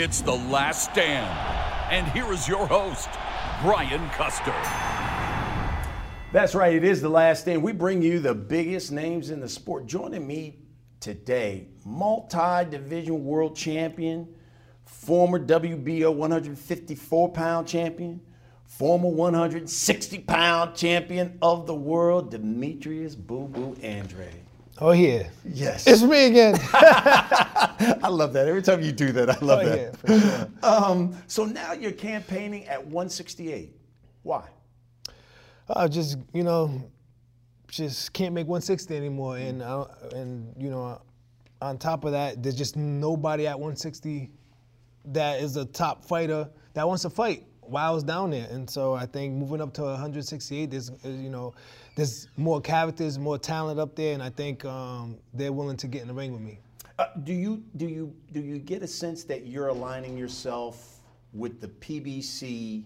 It's The Last Stand. And here is your host, Brian Custer. That's right, it is The Last Stand. We bring you the biggest names in the sport. Joining me today, multi division world champion, former WBO 154 pound champion, former 160 pound champion of the world, Demetrius Boo Boo Andrade. Oh yeah. Yes. It's me again. I love that. Every time you do that, I love Oh, that. yeah, sure. um, so now you're campaigning at 168. Why? I just you know, just can't make 160 anymore, and uh, and you know, on top of that, there's just nobody at 160 that is a top fighter that wants to fight while I was down there, and so I think moving up to 168, there's uh, you know, there's more characters, more talent up there, and I think um, they're willing to get in the ring with me. Uh, do you do you do you get a sense that you're aligning yourself with the PBC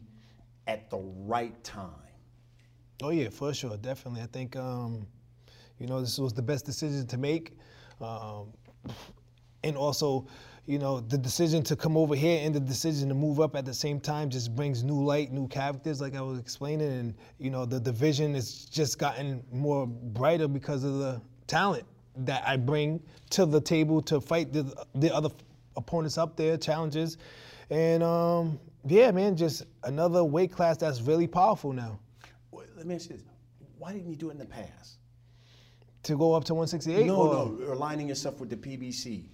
at the right time? Oh yeah, for sure, definitely. I think um, you know this was the best decision to make, um, and also, you know, the decision to come over here and the decision to move up at the same time just brings new light, new characters, like I was explaining, and you know the division has just gotten more brighter because of the talent that I bring to the table to fight the the other opponents up there, challenges, and um, yeah, man, just another weight class that's really powerful now. Well, let me ask you this: Why didn't you do it in the past? to go up to 168? No, or- no, aligning yourself with the PBC.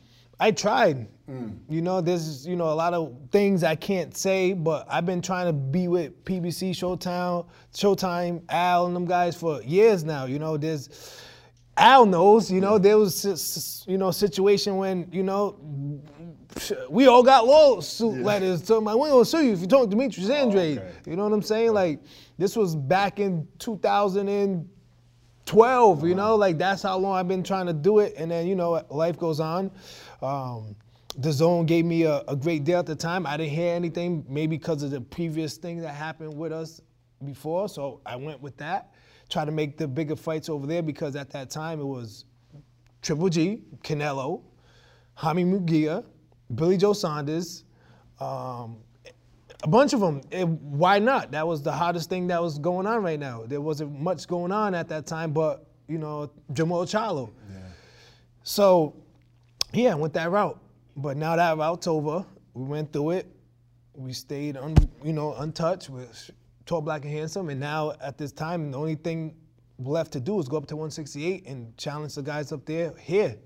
I tried. Mm. You know, there's you know a lot of things I can't say, but I've been trying to be with PBC, Showtime, Showtime, Al, and them guys for years now. You know, there's Al knows. You know, there was you know situation when you know we all got lawsuit letters to my we gonna sue you if you talk Demetrius Andrade. Oh, okay. You know what I'm saying? Like this was back in 2012. You know, like that's how long I've been trying to do it. And then you know, life goes on. Um, the zone gave me a, a great deal at the time. I didn't hear anything, maybe because of the previous thing that happened with us before. So I went with that. Try to make the bigger fights over there because at that time it was Triple G, Canelo, Jaime Munguia, Billy Joe Saunders, um, a bunch of them. Eh, why not? That was the hottest thing that was going on right now. There wasn't much going on at that time, but you know, Jermall Charlo. So, yeah, I went that route. But now that route's over. We went through it. We stayed, un, you know, untouched. We're tall, black, and handsome. And now at this time, the only thing left to do is go up to 168 and challenge the guys up there here.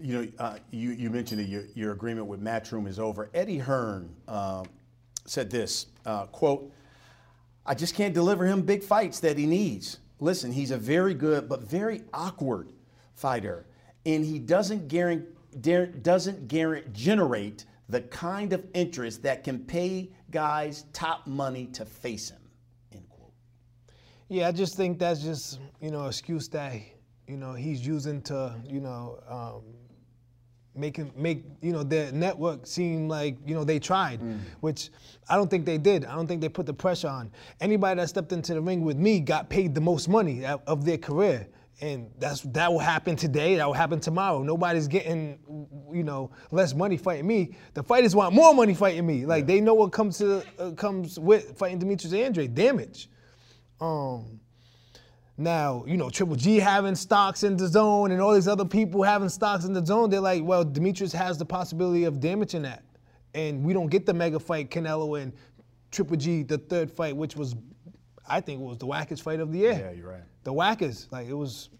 You know, uh, you, you mentioned that your, your agreement with Matchroom is over. Eddie Hearn uh, said this uh, quote, I just can't deliver him big fights that he needs. Listen, he's a very good but very awkward fighter, and he doesn't guarantee, doesn't generate the kind of interest that can pay guys top money to face him. End quote. Yeah, I just think that's just you know excuse that you know he's using to you know um, make him make you know their network seem like you know they tried, which I don't think they did. I don't think they put the pressure on. Anybody that stepped into the ring with me got paid the most money of their career. And that's that will happen today. That will happen tomorrow. Nobody's getting, you know, less money fighting me. The fighters want more money fighting me. Like they know what comes to uh, comes with fighting Demetrius Andrade, damage. Um, now, you know, Triple G having stocks in the zone and all these other people having stocks in the zone, they're like, well, Demetrius has the possibility of damaging that. And we don't get the mega fight, Canelo and Triple G, the third fight, which was, I think, was the wackest fight of the year. Yeah, you're right. The wackest. Like, it was,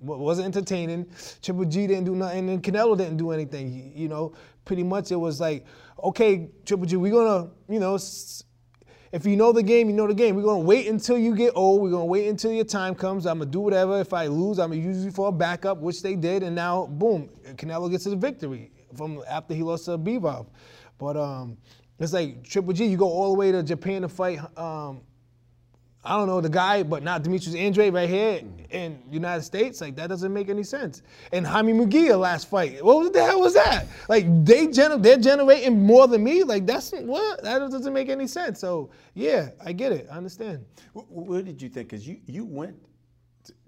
wasn't entertaining. Triple G didn't do nothing, and Canelo didn't do anything. You know, pretty much it was like, okay, Triple G, we're gonna, you know, s- if you know the game, you know the game. We're gonna wait until you get old. We're gonna wait until your time comes. I'm gonna do whatever. If I lose, I'm gonna use you for a backup, which they did, and now boom, Canelo gets his victory from after he lost to Bivol. But um, it's like Triple G. You go all the way to Japan to fight. Um, I don't know the guy, but not Demetrius Andrade right here in United States. Like that doesn't make any sense. And Jaime Munguia last fight, what the hell was that? Like they gener- they're generating more than me. Like that's what that doesn't make any sense. So yeah, I get it. I understand. Wh- wh- What did you think? Because you, you went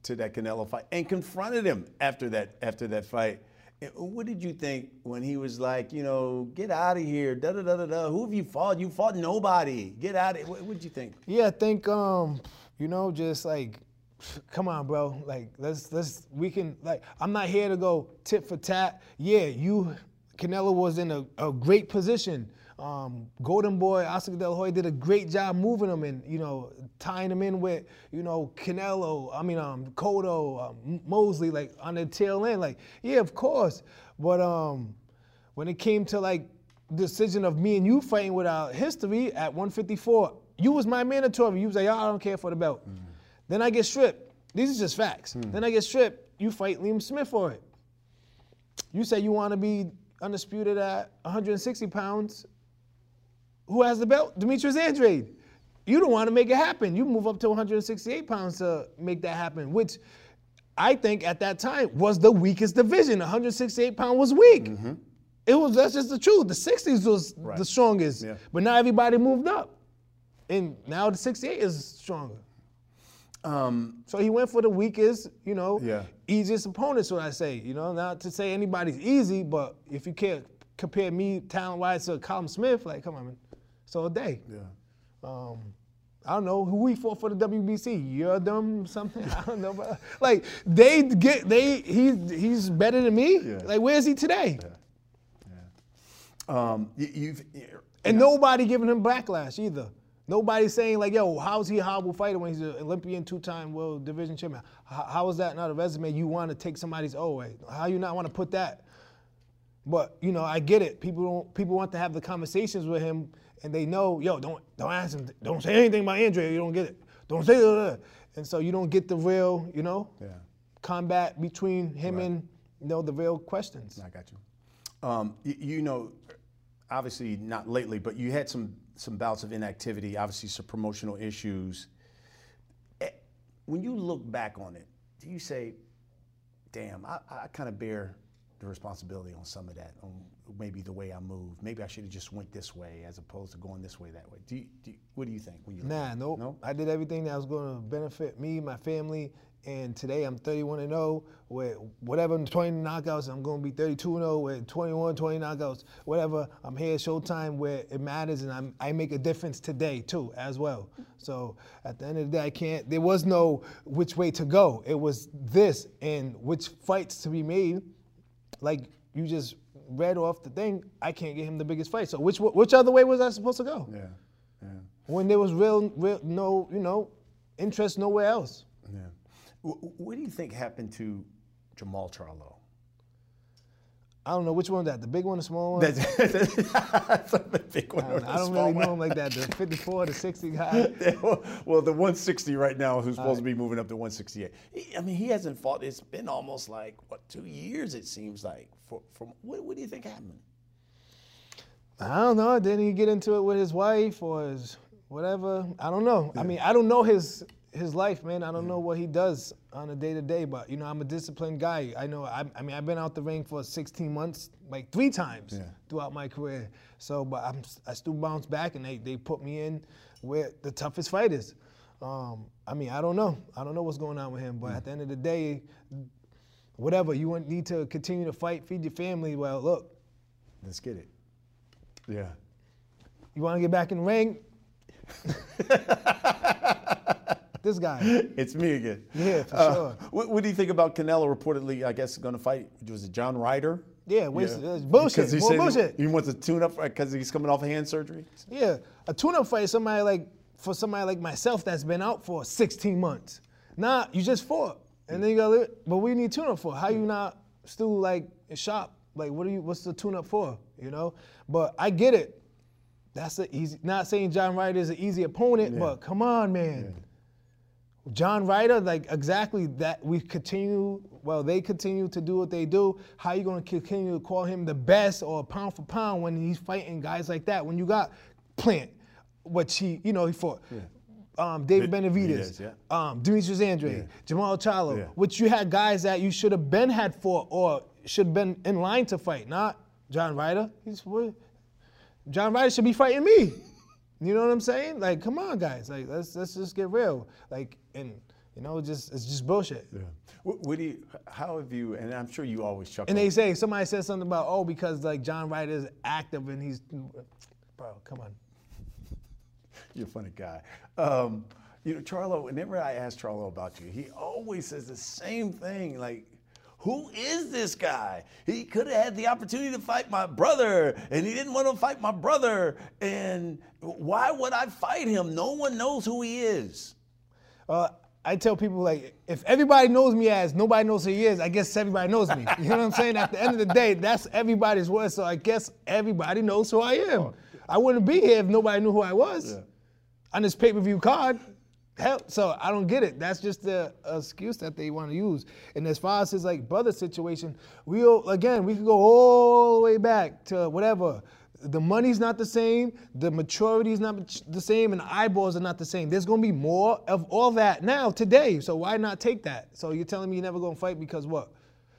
to that Canelo fight and confronted him after that after that fight, What did you think when he was like, you know, get out of here, da da da da da? Who have you fought? You fought nobody. Get out of. What did you think? Yeah, I think um, you know, just like, come on, bro. Like, let's let's we can like. I'm not here to go tit for tat. Yeah, you, Canelo was in a, a great position. Um, Golden Boy, Oscar De La Hoya did a great job moving him and you know tying him in with you know Canelo. I mean, um, Cotto, um, Mosley, like on the tail end. Like, yeah, of course. But um, when it came to like decision of me and you fighting without history at 154, you was my mandatory. You was like, "Oh, I don't care for the belt. Then I get stripped. These are just facts. Then I get stripped. You fight Liam Smith for it. You say you want to be undisputed at 160 pounds. Who has the belt? Demetrius Andrade. You don't want to make it happen. You move up to 168 pounds to make that happen, which I think at that time was the weakest division. 168 pound was weak. It was that's just the truth. The 60s was the strongest, Yeah. but now everybody moved up, and now the 68 is stronger. Um, So he went for the weakest, you know, Yeah. easiest opponent, so I say. You know, not to say anybody's easy, but if you can't compare me talent wise to Callum Smith, like, come on, man. So a day. yeah. Um, I don't know who we fought for the WBC. You're them something. I don't know, but like they get they he's he's better than me. Yeah. Like where is he today? Um, you, you've. And nobody giving him backlash either. Nobody saying like, "Yo, how's he a horrible fighter when he's an Olympian, two-time world division champion? How, how is that not a resume you want to take somebody's oh way? How you not want to put that?" But you know, I get it. People don't. People want to have the conversations with him, and they know, yo, don't don't ask him. Don't say anything about Andrea. You don't get it. Don't say that. And so you don't get the real, you know, Yeah. combat between him Right. and you know the real questions. I got you. Um, you. You know, obviously not lately, but you had some some bouts of inactivity. Obviously, some promotional issues. Eh, When you look back on it, do you say, "Damn, I, I kind of bear the responsibility on some of that, on maybe the way I move. Maybe I should have just went this way as opposed to going this way that way." Do you, do you- what do you think when you? Nah, nope. No. I did everything that was going to benefit me, my family, and today I'm 31 and 0 with whatever 20 knockouts. I'm going to be 32 and 0 with 21, 20 knockouts. Whatever. I'm here at Showtime where it matters, and I'm, I make a difference today too, as well. So at the end of the day, I can't. There was no which way to go. It was this and which fights to be made. Like you just read off the thing. I can't get him the biggest fight. So which which other way was I supposed to go? Yeah. Yeah. when there was real, real no, you know, interest nowhere else. Yeah. Wh- wh- What do you think happened to Jermall Charlo? I don't know which one that, the big one, the small one. That's, that's a big one. I don't, the I don't really one. know him like that. The 54, the 60 guy. well, the 160 right now, who's supposed to be moving up to 168. He- I mean, he hasn't fought. It's been almost like what two years? It seems like. For, from what, what do you think happened? I don't know. Didn't he get into it with his wife or his whatever? I don't know. I mean, I don't know his his life, man. I don't know what he does on a day to day, but you know, I'm a disciplined guy. I know. I, I mean, I've been out the ring for 16 months, like three times Yeah. throughout my career. So, but I'm I still bounce back, and they they put me in where the toughest fighters. Um, I mean, I don't know. I don't know what's going on with him, but at the end of the day, whatever you need to continue to fight, feed your family. Well, look, Let's get it. Yeah. You want to get back in the ring? this guy. It's me again. Yeah, for Uh, sure. What, what do you think about Canelo reportedly, I guess, going to fight? Was it John Ryder? Yeah, waste- uh, bullshit, he more bullshit. He wants to tune up because he's coming off a hand surgery. Yeah, a tune-up fight is somebody like for somebody like myself that's been out for 16 months. Nah, you just fought, and then you got. to But we need tune-up for. How you not still like in shop? Like, what are you? What's the tune-up for? You know. But I get it. That's a easy. Not saying John Ryder is an easy opponent, but come on, man. John Ryder, like exactly that. We continue. Well, they continue to do what they do. How you gonna continue to call him the best or pound for pound when he's fighting guys like that? When you got Plant, what he, you know, he fought. Um, David Vi- Benavidez, Benavidez, yeah. um, Demetrius Andrade, Jermall Charlo, Yeah. which you had guys that you should have been had fought or should have been in line to fight, not John Ryder. He's what? John Ryder should be fighting me. You know what I'm saying? Like, come on, guys. Like, let's let's just get real. Like, and You know, just it's just bullshit. Yeah. What, what do you? How have you? And I'm sure you always chuckle. And they say somebody said something about oh because like John Wright is active and he's, bro, come on. You're a funny guy. Um, you know, Charlo. Whenever I ask Charlo about you, he always says the same thing. Like, who is this guy? He could have had the opportunity to fight my brother, and he didn't want to fight my brother. And why would I fight him? No one knows who he is. Uh, I tell people like, if everybody knows me as nobody knows who he is, I guess everybody knows me. You know what I'm saying? At the end of the day, that's everybody's word. So I guess everybody knows who I am. I wouldn't be here if nobody knew who I was. Yeah. On this pay-per-view card. Hell, so I don't get it. That's just the excuse that they want to use. And as far as his like brother situation, we'll again we could go all the way back to whatever. The money's not the same, the maturity is not the same, and the eyeballs are not the same. There's gonna be more of all that now today. So why not take that? So you're telling me you're never gonna fight because what?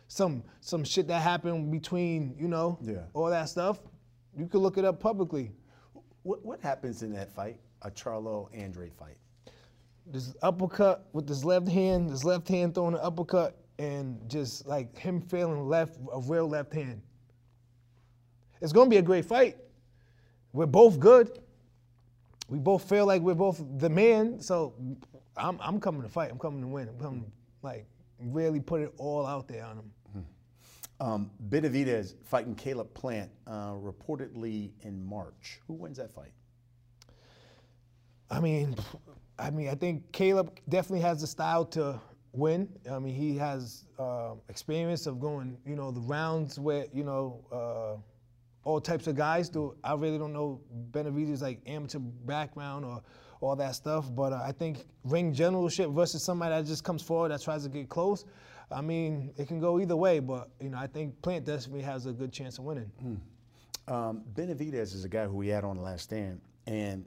Some some shit that happened between you know Yeah. all that stuff. You could look it up publicly. What, what happens in that fight? A Charlo Andre fight. This uppercut with his left hand, his left hand throwing an uppercut, and just like him failing left a real left hand. It's gonna be a great fight. We're both good. We both feel like we're both the man. So I'm I'm coming to fight. I'm coming to win. I'm coming to, like really put it all out there on him. Um, Benavidez fighting Caleb Plant uh, reportedly in March. Who wins that fight? I mean, I mean, I think Caleb definitely has the style to win. I mean, he has uh, experience of going, you know, the rounds where you know uh, all types of guys do. I really don't know Benavidez like amateur background or all that stuff, but uh, I think ring generalship versus somebody that just comes forward that tries to get close. I mean, it can go either way, but you know, I think Plant definitely has a good chance of winning. Um, Benavidez is a guy who we had on the last stand, and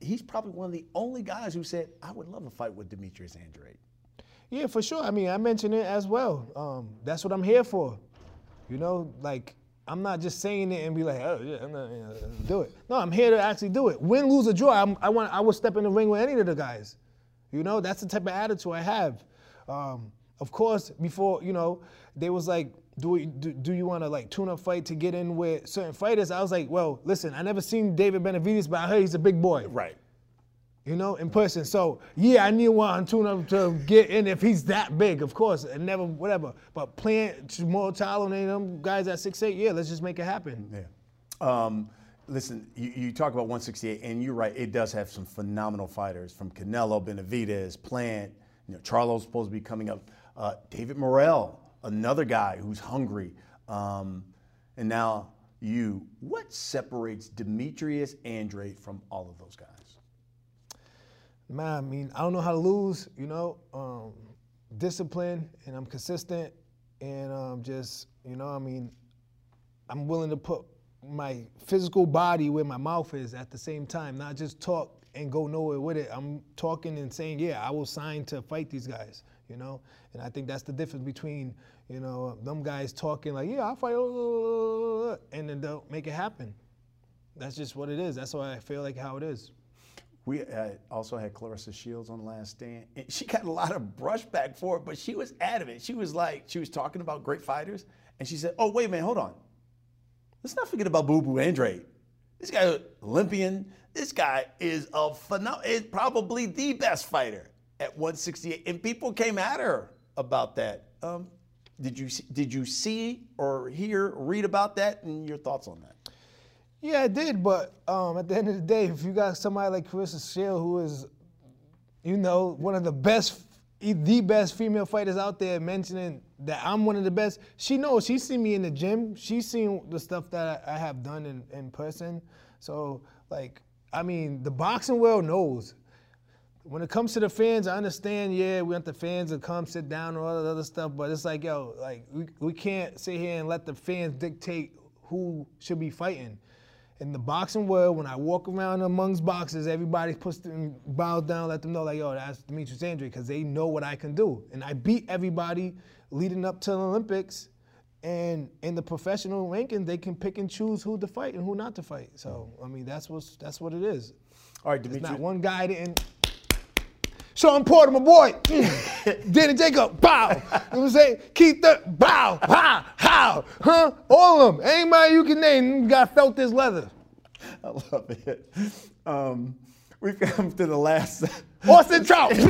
he's probably one of the only guys who said, "I would love a fight with Demetrius Andrade." Yeah, for sure. I mean, I mentioned it as well. Um, that's what I'm here for. You know, like I'm not just saying it and be like, oh yeah, I'm not, you know, do it. No, I'm here to actually do it. Win, lose, or draw. I'm, I want. I would step in the ring with any of the guys. You know, that's the type of attitude I have. Um, of course, before you know, they was like, do we, do, do you want to like tune up fight to get in with certain fighters? I was like, well, listen, I never seen David Benavidez, but I heard he's a big boy Right. you know, in person. So yeah, I need one tune up to get in if he's that big, of course, and never whatever. But playing more Tyler than them guys at six eight, yeah, let's just make it happen. Yeah. Um, listen, you, you talk about 168, and you're right. It does have some phenomenal fighters from Canelo, Benavidez, Plant. You know, Charlo's supposed to be coming up. Uh, David Morrell, another guy who's hungry. Um, and now you. What separates Demetrius Andrade from all of those guys? Man, I mean, I don't know how to lose, you know. Um, discipline and I'm consistent and um, just, you know, I mean, I'm willing to put my physical body where my mouth is at the same time, not just talk and go nowhere with it. I'm talking and saying, yeah, I will sign to fight these guys, you know? And I think that's the difference between, you know, them guys talking like, yeah, I'll fight, uh, and then they'll make it happen. That's just what it is. That's why I feel like how it is. We uh, also had Claressa Shields on last stand. And she got a lot of brushback for it, but she was adamant. She was like, she was talking about great fighters, and she said, "Oh, wait a minute, hold on. Let's not forget about Boo Boo Andre. This guy, Olympian. This guy is a phenomenal. Is probably the best fighter at 168, and people came at her about that. Um, did you did you see or hear, read about that, and your thoughts on that? Yeah, I did, but um, at the end of the day, if you got somebody like Claressa Shield, who is, you know, one of the best, the best female fighters out there, mentioning that I'm one of the best, she knows. She's seen me in the gym. She's seen the stuff that I, I have done in, in person. So, like, I mean, the boxing world knows. When it comes to the fans, I understand, yeah, we want the fans to come sit down and all that other stuff, but it's like, yo, like, we, we can't sit here and let the fans dictate who should be fighting in the boxing world, when I walk around amongst boxers, everybody puts them bows down, let them know like, yo, that's Demetrius Andrade, because they know what I can do. And I beat everybody leading up to the Olympics. And in the professional ranking, they can pick and choose who to fight and who not to fight. So I mean, that's what's that's what it is. All right, Demetrius. It's not one guy didn't Shawn Porter, my boy. Danny Jacob, bow. You know what I'm saying? Keith, the, bow, ha, how, huh? All of them. Anybody you can name got felt this leather. I love it. Um, we've come to the last. Austin Trout. We've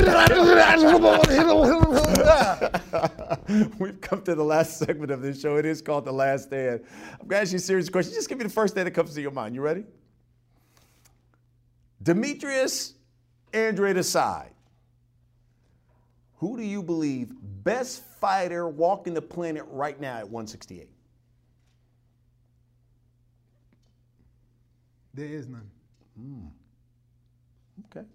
come to the last segment of this show. It is called The Last Stand. I'm going to ask you a serious question. Just give me the first thing that comes to your mind. You ready? Demetrius Andrade aside, who do you believe best fighter walking the planet right now at 168? there is none. Okay.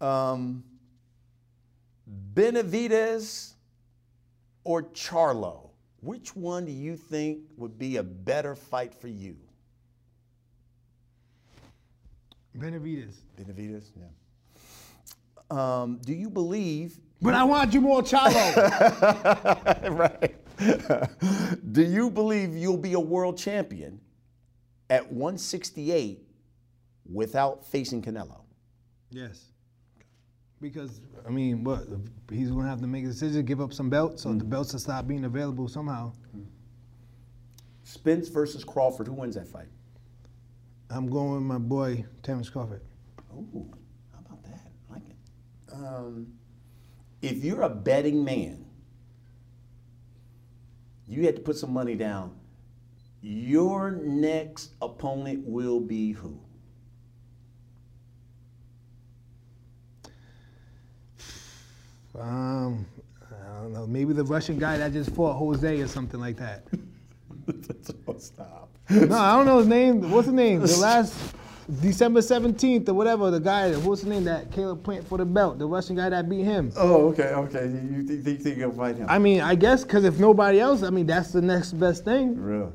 Um, Benavidez or Charlo? Which one do you think would be a better fight for you? Benavidez. Benavidez, yeah. Um, do you believe? But I want you more Chalo. right. do you believe you'll be a world champion at 168 without facing Canelo? yes. Because I mean, what he's gonna have to make a decision, give up some belts, so the belts will stop being available somehow. Spence versus Crawford. Who wins that fight? I'm going with my boy Terrence Crawford. Ooh, how about that? I like it. Um, if you're a betting man, you had to put some money down. Your next opponent will be who? Um, I don't know, maybe the Russian guy that just fought Jose or something like that. Stop. No, I don't know his name. What's his name? The last December 17th or whatever, the guy, what's his name? That Caleb Plant for the belt, the Russian guy that beat him. Oh, okay, okay. You think, think, think you'll fight him? I mean, I guess because if nobody else, I mean, that's the next best thing. Real.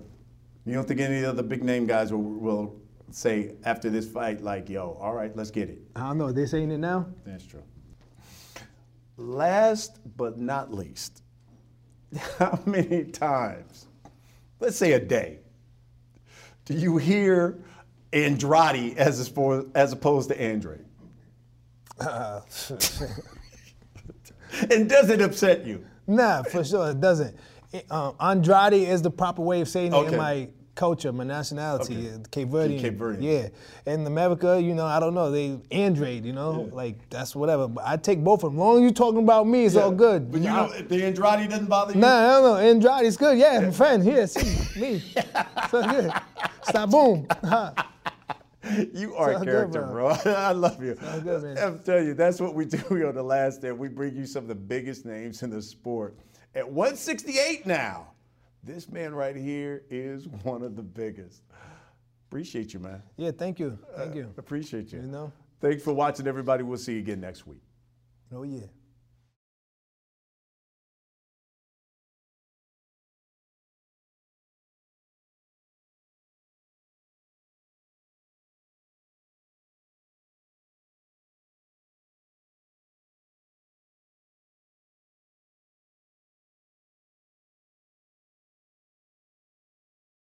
You don't think any of the other big name guys will, will say after this fight, like, yo, all right, let's get it? I don't know. They saying it now? That's true. Last but not least, how many times, let's say a day, do you hear Andrade as, oppo- as opposed to Andre? and does it upset you? Nah, for sure it doesn't. It, um, Andrade is the proper way of saying it in my culture, my nationality, Okay. uh, Cape Verdean. Cape Verdean. Yeah. In America, you know, I don't know, they Andrade, you know, like that's whatever. But I take both of them. As long as you're talking about me, it's all good. But you I- know, the Andrade doesn't bother you? Nah, I don't know. Andrade's good. Yeah, my friend. Here, see me. So good. Stop. Boom. You are a Sound good, character, bro. bro. I love you. Good. I'm telling you, that's what we do on the last day. We bring you some of the biggest names in the sport. At 168 now, this man right here is one of the biggest. Appreciate you, man. Yeah. Thank you. Uh, thank you. Appreciate you. You know. Thanks for watching, everybody. We'll see you again next week. Oh yeah.